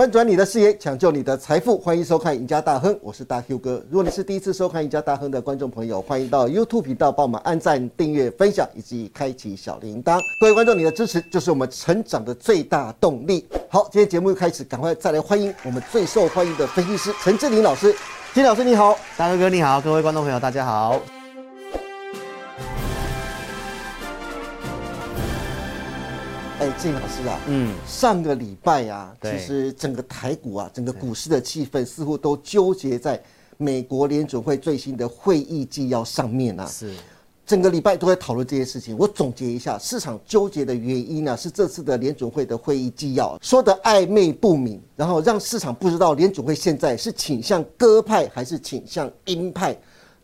翻转你的视野，抢救你的财富，欢迎收看《赢家大亨》，我是大 Q 哥。如果你是第一次收看《赢家大亨》的观众朋友，欢迎到 YouTube 频道帮我们按赞、订阅、分享以及开启小铃铛。各位观众，你的支持就是我们成长的最大动力。好，今天节目又开始，赶快再来欢迎我们最受欢迎的分析师陈志林老师。金老师你好，大哥哥你好，各位观众朋友大家好。郑老师啊，嗯，上个礼拜啊，其实整个台股啊，整个股市的气氛似乎都纠结在美国联准会最新的会议纪要上面啊。是，整个礼拜都在讨论这些事情。我总结一下，市场纠结的原因呢，是这次的联准会的会议纪要说的暧昧不明，然后让市场不知道联准会现在是倾向鸽派还是倾向鹰派。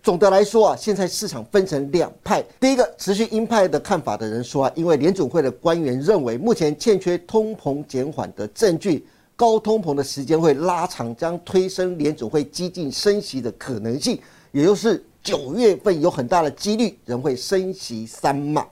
总的来说啊，现在市场分成两派。第一个持续鹰派的看法的人说啊，因为联总会的官员认为目前欠缺通膨减缓的证据，高通膨的时间会拉长，将推升联总会激进升息的可能性，也就是九月份有很大的几率仍会升息三码。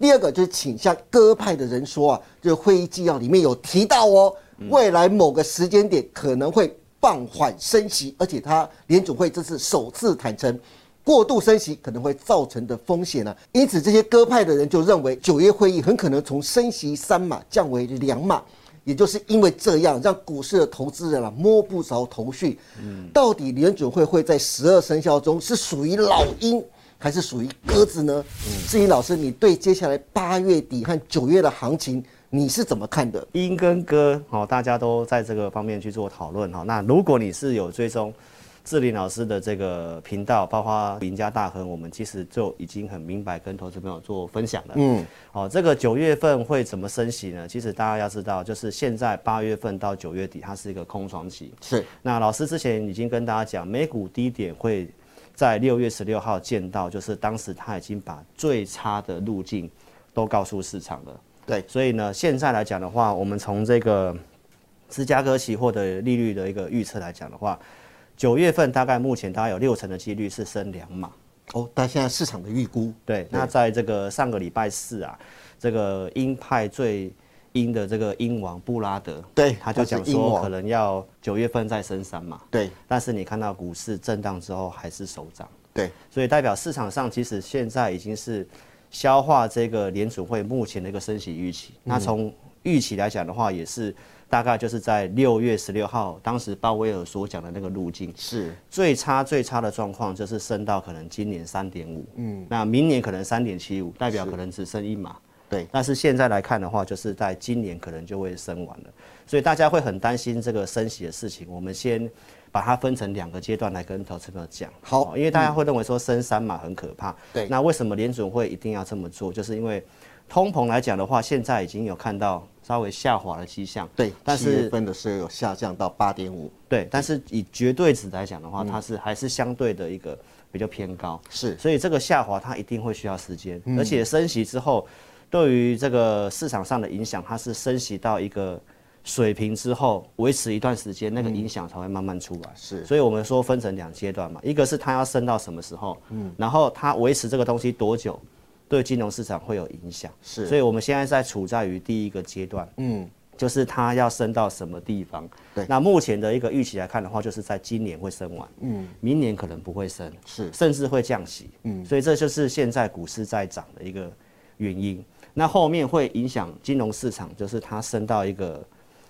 第二个就是倾向鸽派的人说啊，这会议纪要里面有提到哦，未来某个时间点可能会。放缓升息，而且他联总会这次首次坦诚，过度升息可能会造成的风险呢。因此，这些鸽派的人就认为，九月会议很可能从升息三码降为两码，也就是因为这样，让股市的投资人啊摸不着头绪。到底联准会会在十二生肖中是属于老鹰还是属于鸽子呢？志颖老师，你对接下来八月底和九月的行情？你是怎么看的？音跟歌，好，大家都在这个方面去做讨论哈。那如果你是有追踪志林老师的这个频道，包括赢家大亨，我们其实就已经很明白跟投资朋友做分享了。嗯，好，这个九月份会怎么升息呢？其实大家要知道，就是现在八月份到九月底，它是一个空窗期。是。那老师之前已经跟大家讲，美股低点会在六月十六号见到，就是当时他已经把最差的路径都告诉市场了。对，所以呢，现在来讲的话，我们从这个芝加哥期货的利率的一个预测来讲的话，九月份大概目前大概有六成的几率是升两码。哦，但现在市场的预估，对，那在这个上个礼拜四啊，这个鹰派最鹰的这个鹰王布拉德，对，他就讲说可能要九月份再升三嘛。对，但是你看到股市震荡之后还是首涨。对，所以代表市场上其实现在已经是。消化这个联储会目前的一个升息预期，那从预期来讲的话，也是大概就是在六月十六号，当时鲍威尔所讲的那个路径，是。最差最差的状况就是升到可能今年三点五，嗯，那明年可能三点七五，代表可能只升一码，对，但是现在来看的话，就是在今年可能就会升完了，所以大家会很担心这个升息的事情，我们先。把它分成两个阶段来跟投资朋友讲，好，因为大家会认为说升三码很可怕，对，那为什么联准会一定要这么做？就是因为通膨来讲的话，现在已经有看到稍微下滑的迹象，对，但是月份的时候有下降到八点五，对，但是以绝对值来讲的话，它是还是相对的一个比较偏高，是，所以这个下滑它一定会需要时间，而且升息之后对于这个市场上的影响，它是升息到一个。水平之后维持一段时间，那个影响才会慢慢出来。是，所以我们说分成两阶段嘛，一个是它要升到什么时候，嗯，然后它维持这个东西多久，对金融市场会有影响。是，所以我们现在在处在于第一个阶段，嗯，就是它要升到什么地方。对，那目前的一个预期来看的话，就是在今年会升完，嗯，明年可能不会升，是，甚至会降息，嗯，所以这就是现在股市在涨的一个原因。那后面会影响金融市场，就是它升到一个。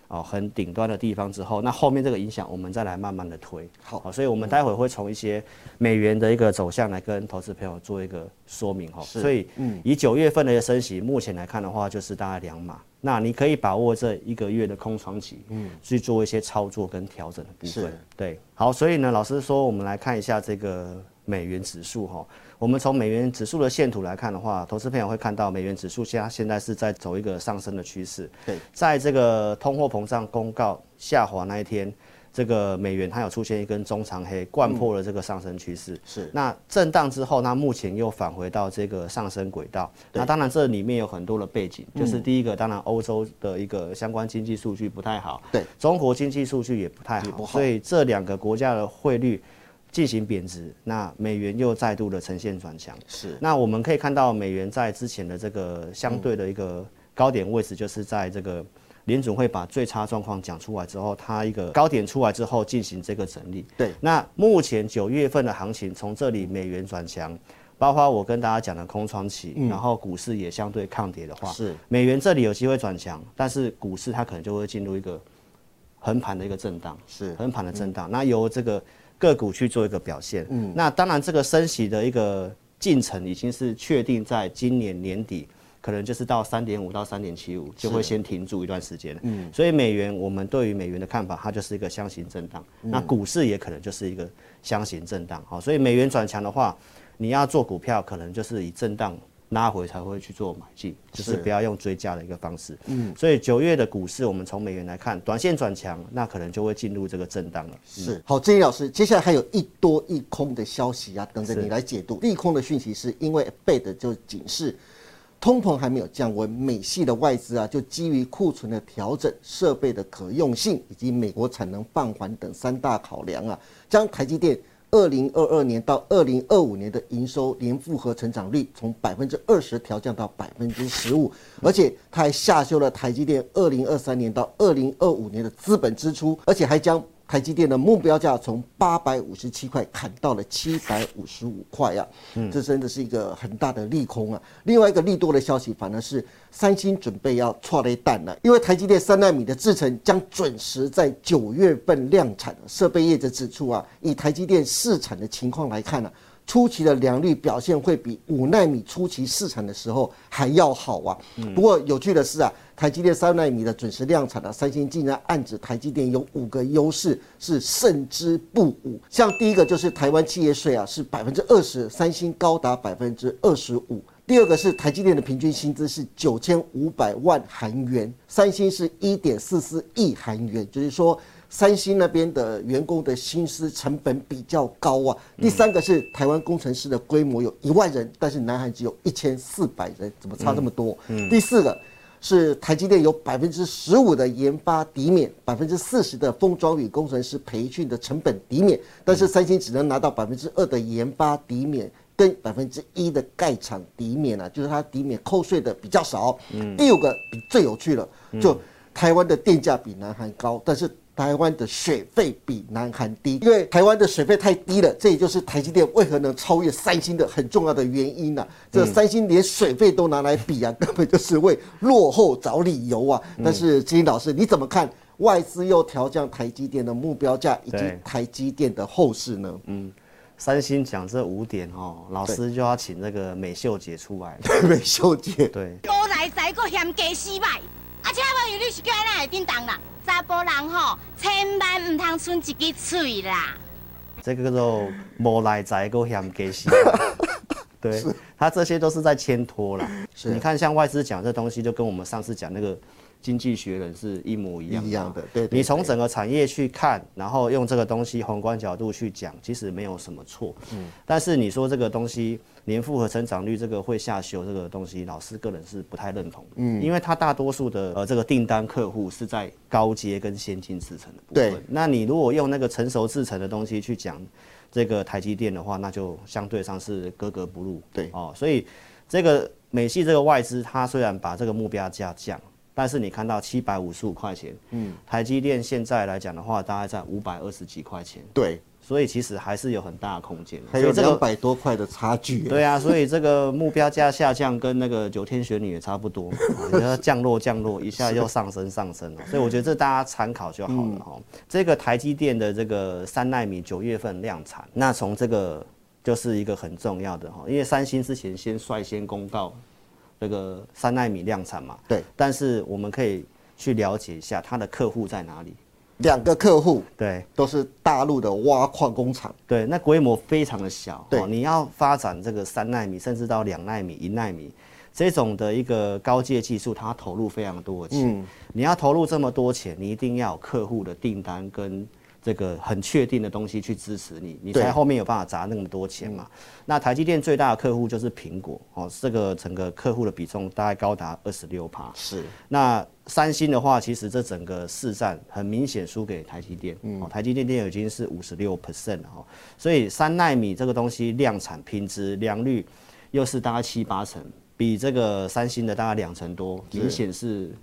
哦，很顶端的地方之后，那后面这个影响我们再来慢慢的推。好，所以我们待会会从一些美元的一个走向来跟投资朋友做一个说明哈。所以，嗯，以九月份的一个升息，目前来看的话，就是大概两码。那你可以把握这一个月的空窗期，嗯，去做一些操作跟调整的部分。对。好，所以呢，老师说，我们来看一下这个美元指数哈。我们从美元指数的线图来看的话，投资朋友会看到美元指数现现在是在走一个上升的趋势。对，在这个通货膨胀公告下滑那一天，这个美元它有出现一根中长黑，贯破了这个上升趋势。是，那震荡之后，那目前又返回到这个上升轨道。那当然这里面有很多的背景，就是第一个，当然欧洲的一个相关经济数据不太好。对，中国经济数据也不太好，所以这两个国家的汇率。进行贬值，那美元又再度的呈现转强。是，那我们可以看到美元在之前的这个相对的一个高点位置，就是在这个联准会把最差状况讲出来之后，它一个高点出来之后进行这个整理。对，那目前九月份的行情从这里美元转强，包括我跟大家讲的空窗期，然后股市也相对抗跌的话，是美元这里有机会转强，但是股市它可能就会进入一个横盘的一个震荡，是横盘的震荡。那由这个个股去做一个表现。嗯，那当然这个升息的一个进程已经是确定在今年年底。可能就是到三点五到三点七五就会先停住一段时间嗯，所以美元我们对于美元的看法，它就是一个箱型震荡。那股市也可能就是一个箱型震荡。好，所以美元转强的话，你要做股票，可能就是以震荡拉回才会去做买进，就是不要用追加的一个方式。嗯，所以九月的股市，我们从美元来看，短线转强，那可能就会进入这个震荡了。是，好，郑毅老师，接下来还有一多一空的消息啊，等着你来解读。利空的讯息是因为贝的就警示。通膨还没有降温，美系的外资啊，就基于库存的调整、设备的可用性以及美国产能放缓等三大考量啊，将台积电二零二二年到二零二五年的营收年复合成长率从百分之二十调降到百分之十五，而且他还下修了台积电二零二三年到二零二五年的资本支出，而且还将。台积电的目标价从八百五十七块砍到了七百五十五块啊，这真的是一个很大的利空啊。另外一个利多的消息，反而是三星准备要错雷弹了，因为台积电三纳米的制程将准时在九月份量产。设备业者指出啊，以台积电试产的情况来看呢。初期的良率表现会比五纳米初期试产的时候还要好啊。不过有趣的是啊，台积电三纳米的准时量产啊，三星竟然暗指台积电有五个优势是胜之不武。像第一个就是台湾企业税啊是百分之二十，三星高达百分之二十五。第二个是台积电的平均薪资是九千五百万韩元，三星是一点四四亿韩元，就是说。三星那边的员工的薪资成本比较高啊。第三个是台湾工程师的规模有一万人，但是南韩只有一千四百人，怎么差这么多？嗯第四个是台积电有百分之十五的研发抵免，百分之四十的封装与工程师培训的成本抵免，但是三星只能拿到百分之二的研发抵免跟百分之一的盖厂抵免啊，就是它抵免扣税的比较少。第五个比最有趣了，就台湾的电价比南韩高，但是。台湾的水费比南韩低，因为台湾的水费太低了，这也就是台积电为何能超越三星的很重要的原因呐。这三星连水费都拿来比啊，根本就是为落后找理由啊。但是金老师，你怎么看外资又调降台积电的目标价以及台积电的后市呢？嗯，三星讲这五点哦，老师就要请那个美秀姐出来。美秀姐，对。多来再个嫌加失败，而且我以为你是叫咱来叮当啦。查甫人吼，千万唔通剩一支嘴啦。这个叫做无赖仔够嫌给死。对，他这些都是在牵拖啦。你看，像外资讲这东西，就跟我们上次讲那个。经济学人是一模一样一样的，对。你从整个产业去看，然后用这个东西宏观角度去讲，其实没有什么错。嗯。但是你说这个东西年复合成长率这个会下修，这个东西老师个人是不太认同。嗯。因为它大多数的呃这个订单客户是在高阶跟先进制程的部分。对。那你如果用那个成熟制程的东西去讲这个台积电的话，那就相对上是格格不入。对。哦，所以这个美系这个外资，它虽然把这个目标价降。但是你看到七百五十五块钱，嗯，台积电现在来讲的话，大概在五百二十几块钱，对，所以其实还是有很大的空间，还有两百多块的差距。对啊，所以这个目标价下降跟那个九天玄女也差不多，你要降落降落一下又上升上升了，所以我觉得这大家参考就好了哈。这个台积电的这个三纳米九月份量产，那从这个就是一个很重要的哈，因为三星之前先率先公告。这个三纳米量产嘛，对，但是我们可以去了解一下它的客户在哪里。两个客户，对，都是大陆的挖矿工厂，对，那规模非常的小，对，你要发展这个三纳米，甚至到两纳米、一纳米这种的一个高阶技术，它投入非常多的钱。你要投入这么多钱，你一定要有客户的订单跟。这个很确定的东西去支持你，你才后面有办法砸那么多钱嘛？那台积电最大的客户就是苹果哦，这个整个客户的比重大概高达二十六趴。是。那三星的话，其实这整个市占很明显输给台积电。哦。台积电电已经是五十六 percent 了哈，所以三纳米这个东西量产品质良率又是大概七八成，比这个三星的大概两成多，明显是。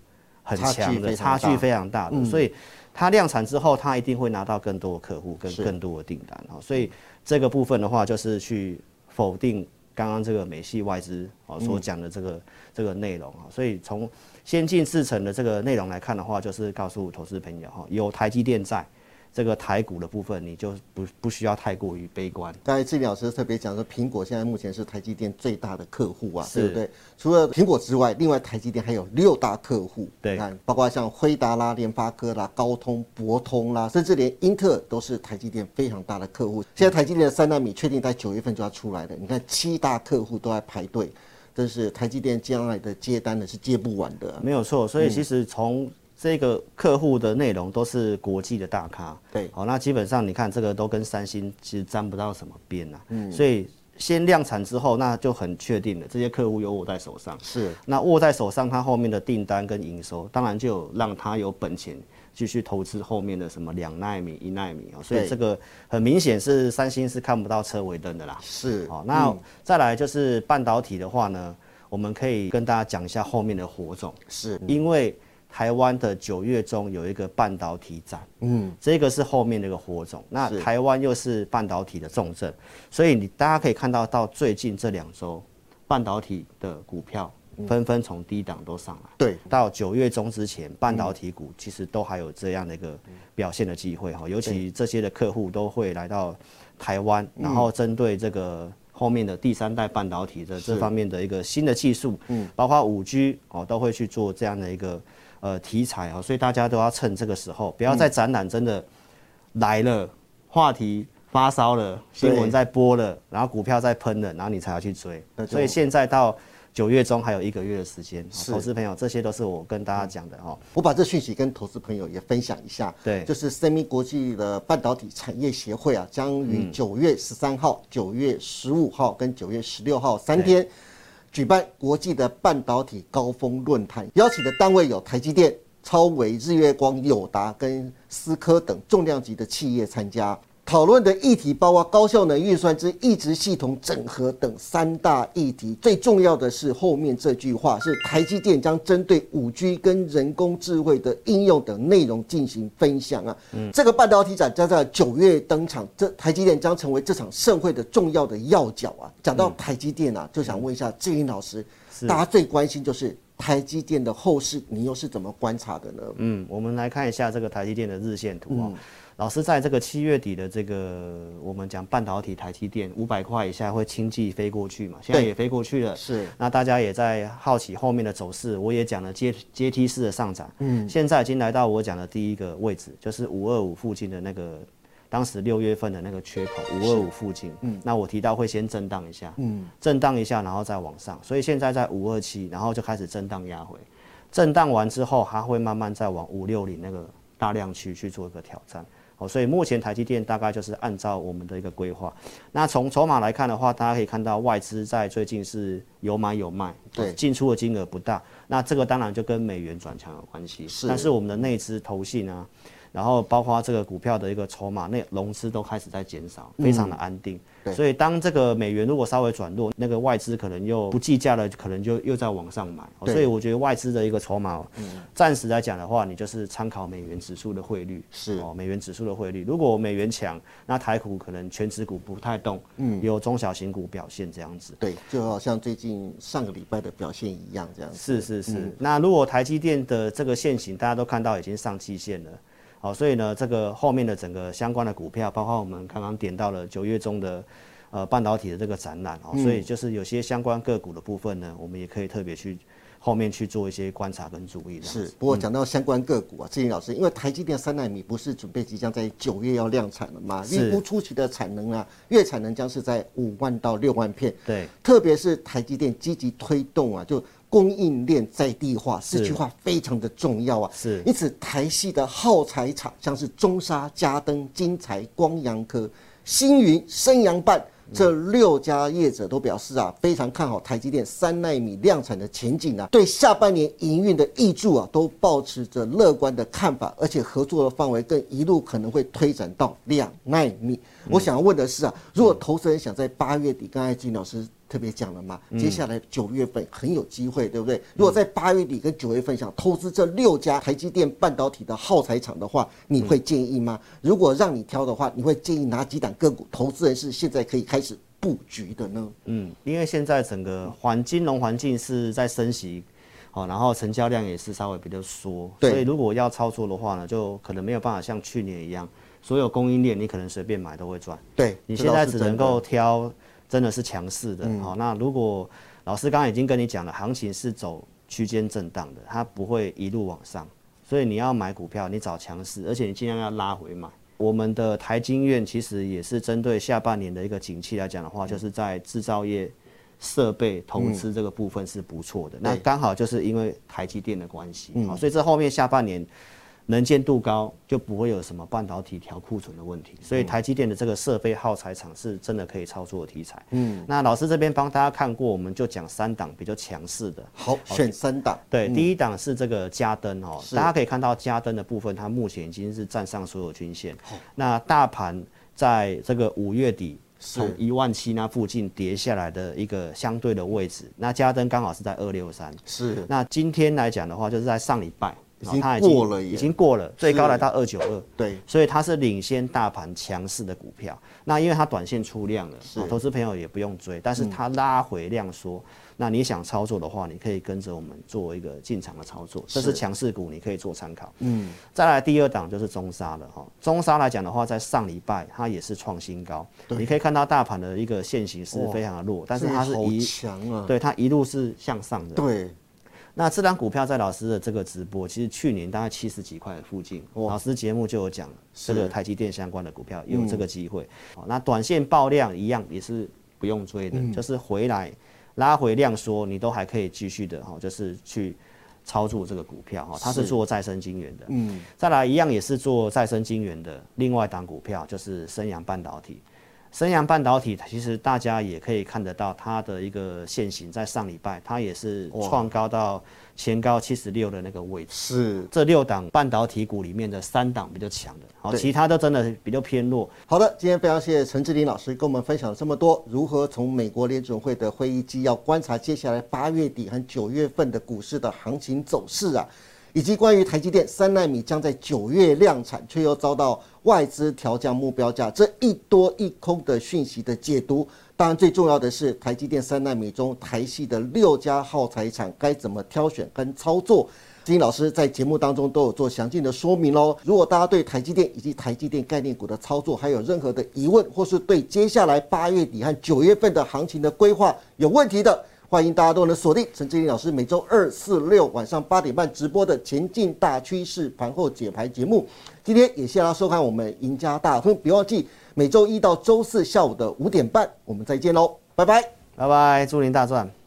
很强的，差距非常大的，所以它量产之后，它一定会拿到更多的客户跟更多的订单哈。所以这个部分的话，就是去否定刚刚这个美系外资哦所讲的这个、这个内容啊。所以从先进制程的这个内容来看的话，就是告诉投资朋友哈，有台积电在。这个台股的部分，你就不不需要太过于悲观。刚才志林老师特别讲说，苹果现在目前是台积电最大的客户啊，是对不对？除了苹果之外，另外台积电还有六大客户，对你看，包括像辉达啦、联发科啦、高通、博通啦，甚至连英特尔都是台积电非常大的客户。现在台积电的三纳米确定在九月份就要出来了，你看七大客户都在排队，这是台积电将来的接单呢是接不完的啊、没有错，所以其实从这个客户的内容都是国际的大咖，对。好，那基本上你看这个都跟三星其实沾不到什么边呐、嗯。所以先量产之后，那就很确定了，这些客户有握在手上，是。那握在手上，他后面的订单跟营收，当然就有让他有本钱继续投资后面的什么两纳米、一纳米哦，所以这个很明显是三星是看不到车尾灯的啦。是，好，那再来就是半导体的话呢，我们可以跟大家讲一下后面的火种，是。因为台湾的九月中有一个半导体展，嗯，这个是后面的一个火种。那台湾又是半导体的重镇，所以你大家可以看到，到最近这两周，半导体的股票纷纷从低档都上来。对，到九月中之前，半导体股其实都还有这样的一个表现的机会哈，尤其这些的客户都会来到台湾，然后针对这个后面的第三代半导体的这方面的一个新的技术，嗯，包括五 G 哦，都会去做这样的一个呃题材啊，所以大家都要趁这个时候，不要在展览真的来了，话题发烧了，新闻在播了，然后股票在喷了，然后你才要去追。所以现在到。九月中还有一个月的时间，投资朋友，这些都是我跟大家讲的哦。我把这讯息跟投资朋友也分享一下。对。就是 semi 国际的半导体产业协会啊，将于嗯。九月十三号、九月十五号跟九月十六号三天举办国际的半导体高峰论坛，邀请的单位有台积电、超维、日月光、友达跟思科等重量级的企业参加。讨论的议题包括高效能运算之一直系统整合等三大议题。最重要的是后面这句话是台积电将针对五 G 跟人工智慧的应用等内容进行分享啊。嗯这个半导体展将在九月登场，这台积电将成为这场盛会的重要的要角啊。讲到台积电啊，就想问一下志云老师，大家最关心就是台积电的后市，你又是怎么观察的呢？嗯，我们来看一下这个台积电的日线图哦。老师在这个七月底的这个我们讲半导体台积电五百块以下会轻骑飞过去嘛，现在也飞过去了。是那大家也在好奇后面的走势，我也讲了阶阶梯式的上涨。嗯，现在已经来到我讲的第一个位置，就是五二五附近的那个。当时六月份的那个缺口五二五附近，嗯，那我提到会先震荡一下，嗯，震荡一下，然后再往上，所以现在在五二七，然后就开始震荡压回，震荡完之后，它会慢慢再往五六零那个大量区去做一个挑战。哦，所以目前台积电大概就是按照我们的一个规划。那从筹码来看的话，大家可以看到外资在最近是有买有卖，对哦进出的金额不大。那这个当然就跟美元转强有关系。是但是我们的内资投信啊，然后包括这个股票的一个筹码，那融资都开始在减少，非常的安定。所以当这个美元如果稍微转弱，那个外资可能又不计价了，可能就又在往上买。所以我觉得外资的一个筹码，暂时来讲的话，你就是参考美元指数的汇率。是哦，美元指数的汇率，如果美元强，那台股可能全指股不太动，嗯，有中小型股表现这样子。对，就好像最近上个礼拜的表现一样，这样子。是是是。那如果台积电的这个线型，大家都看到已经上季线了，好，所以呢，这个后面的整个相关的股票，包括我们刚刚点到了九月中的呃半导体的这个展览哦，所以就是有些相关个股的部分呢，我们也可以特别去后面去做一些观察跟注意。是不过讲到相关个股啊，志林老师，因为台积电三纳米不是准备即将在九月要量产了吗？是预估初期的产能啊，月产能将是在五万到六万片。对，特别是台积电积极推动啊，就供应链在地化，是这句话非常的重要啊。是因此台系的耗材厂，像是中沙、嘉登、金材、光阳科、星云、升阳半。这六家业者都表示啊，非常看好台积电三纳米量产的前景啊，对下半年营运的益助啊，都保持着乐观的看法，而且合作的范围更一路可能会推展到两纳米。我想要问的是啊，如果投资人想在八月底，刚才金老师特别讲了嘛，接下来九月份很有机会，对不对？如果在八月底跟九月份想投资这六家台积电半导体的耗材厂的话，你会建议吗？如果让你挑的话，你会建议哪几档个股？投资人是现在可以开始布局的呢？嗯，因为现在整个环金融环境是在升息。好，然后成交量也是稍微比较缩，所以如果要操作的话呢，就可能没有办法像去年一样，所有供应链你可能随便买都会赚。对，你现在只能够挑真的是强势的。好，那如果老师刚刚已经跟你讲了，行情是走区间震荡的，它不会一路往上，所以你要买股票，你找强势，而且你尽量要拉回买。我们的台金院其实也是针对下半年的一个景气来讲的话，就是在制造业。设备投资这个部分是不错的，那刚好就是因为台积电的关系，好，所以这后面下半年能见度高，就不会有什么半导体调库存的问题，所以台积电的这个设备耗材厂是真的可以操作的题材。嗯，那老师这边帮大家看过，我们就讲三档比较强势的，好，选三档。对，第一档是这个嘉登哦，大家可以看到嘉登的部分，它目前已经是站上所有均线。那大盘在这个五月底。从一万七那附近跌下来的一个相对的位置，那加登刚好是在二六三，是。那今天来讲的话，就是在上礼拜，已经过了，已经过了，最高来到二九二，对。所以它是领先大盘强势的股票。那因为它短线出量了，投资朋友也不用追，但是它拉回量缩。那你想操作的话，你可以跟着我们做一个进场的操作，这是强势股，你可以做参考。嗯，再来第二档就是中沙了哈。中沙来讲的话，在上礼拜它也是创新高，你可以看到大盘的一个线型是非常的弱，但是它是一强啊，对它一路是向上的。对，那这张股票在老师的这个直播，其实去年大概七十几块附近，老师节目就有讲这个台积电相关的股票有这个机会。好，那短线爆量一样也是不用追的，就是回来。拉回量缩，你都还可以继续的哈，就是去操作这个股票哈。它是做再生晶圆的，嗯，再来一样也是做再生晶圆的。另外一档股票就是升阳半导体，升阳半导体其实大家也可以看得到它的一个现形，在上礼拜它也是创高到。前高七十六的那个位置是这六档半导体股里面的三档比较强的，好，其他都真的比较偏弱。好的，今天非常谢谢陈志林老师跟我们分享了这么多，如何从美国联准会的会议纪要观察接下来八月底和九月份的股市的行情走势啊，以及关于台积电三纳米将在九月量产却又遭到外资调降目标价这一多一空的讯息的解读。当然，最重要的是台积电三纳米中台系的六家耗材厂该怎么挑选跟操作，金老师在节目当中都有做详尽的说明喽。如果大家对台积电以及台积电概念股的操作还有任何的疑问，或是对接下来八月底和九月份的行情的规划有问题的，欢迎大家都能锁定陈志林老师每周二、四、六晚上八点半直播的前进大趋势盘后解牌节目。今天也谢谢大家收看我们赢家大亨，别忘记。每周一到周四下午的五点半，我们再见喽，拜拜，拜拜，祝您大赚。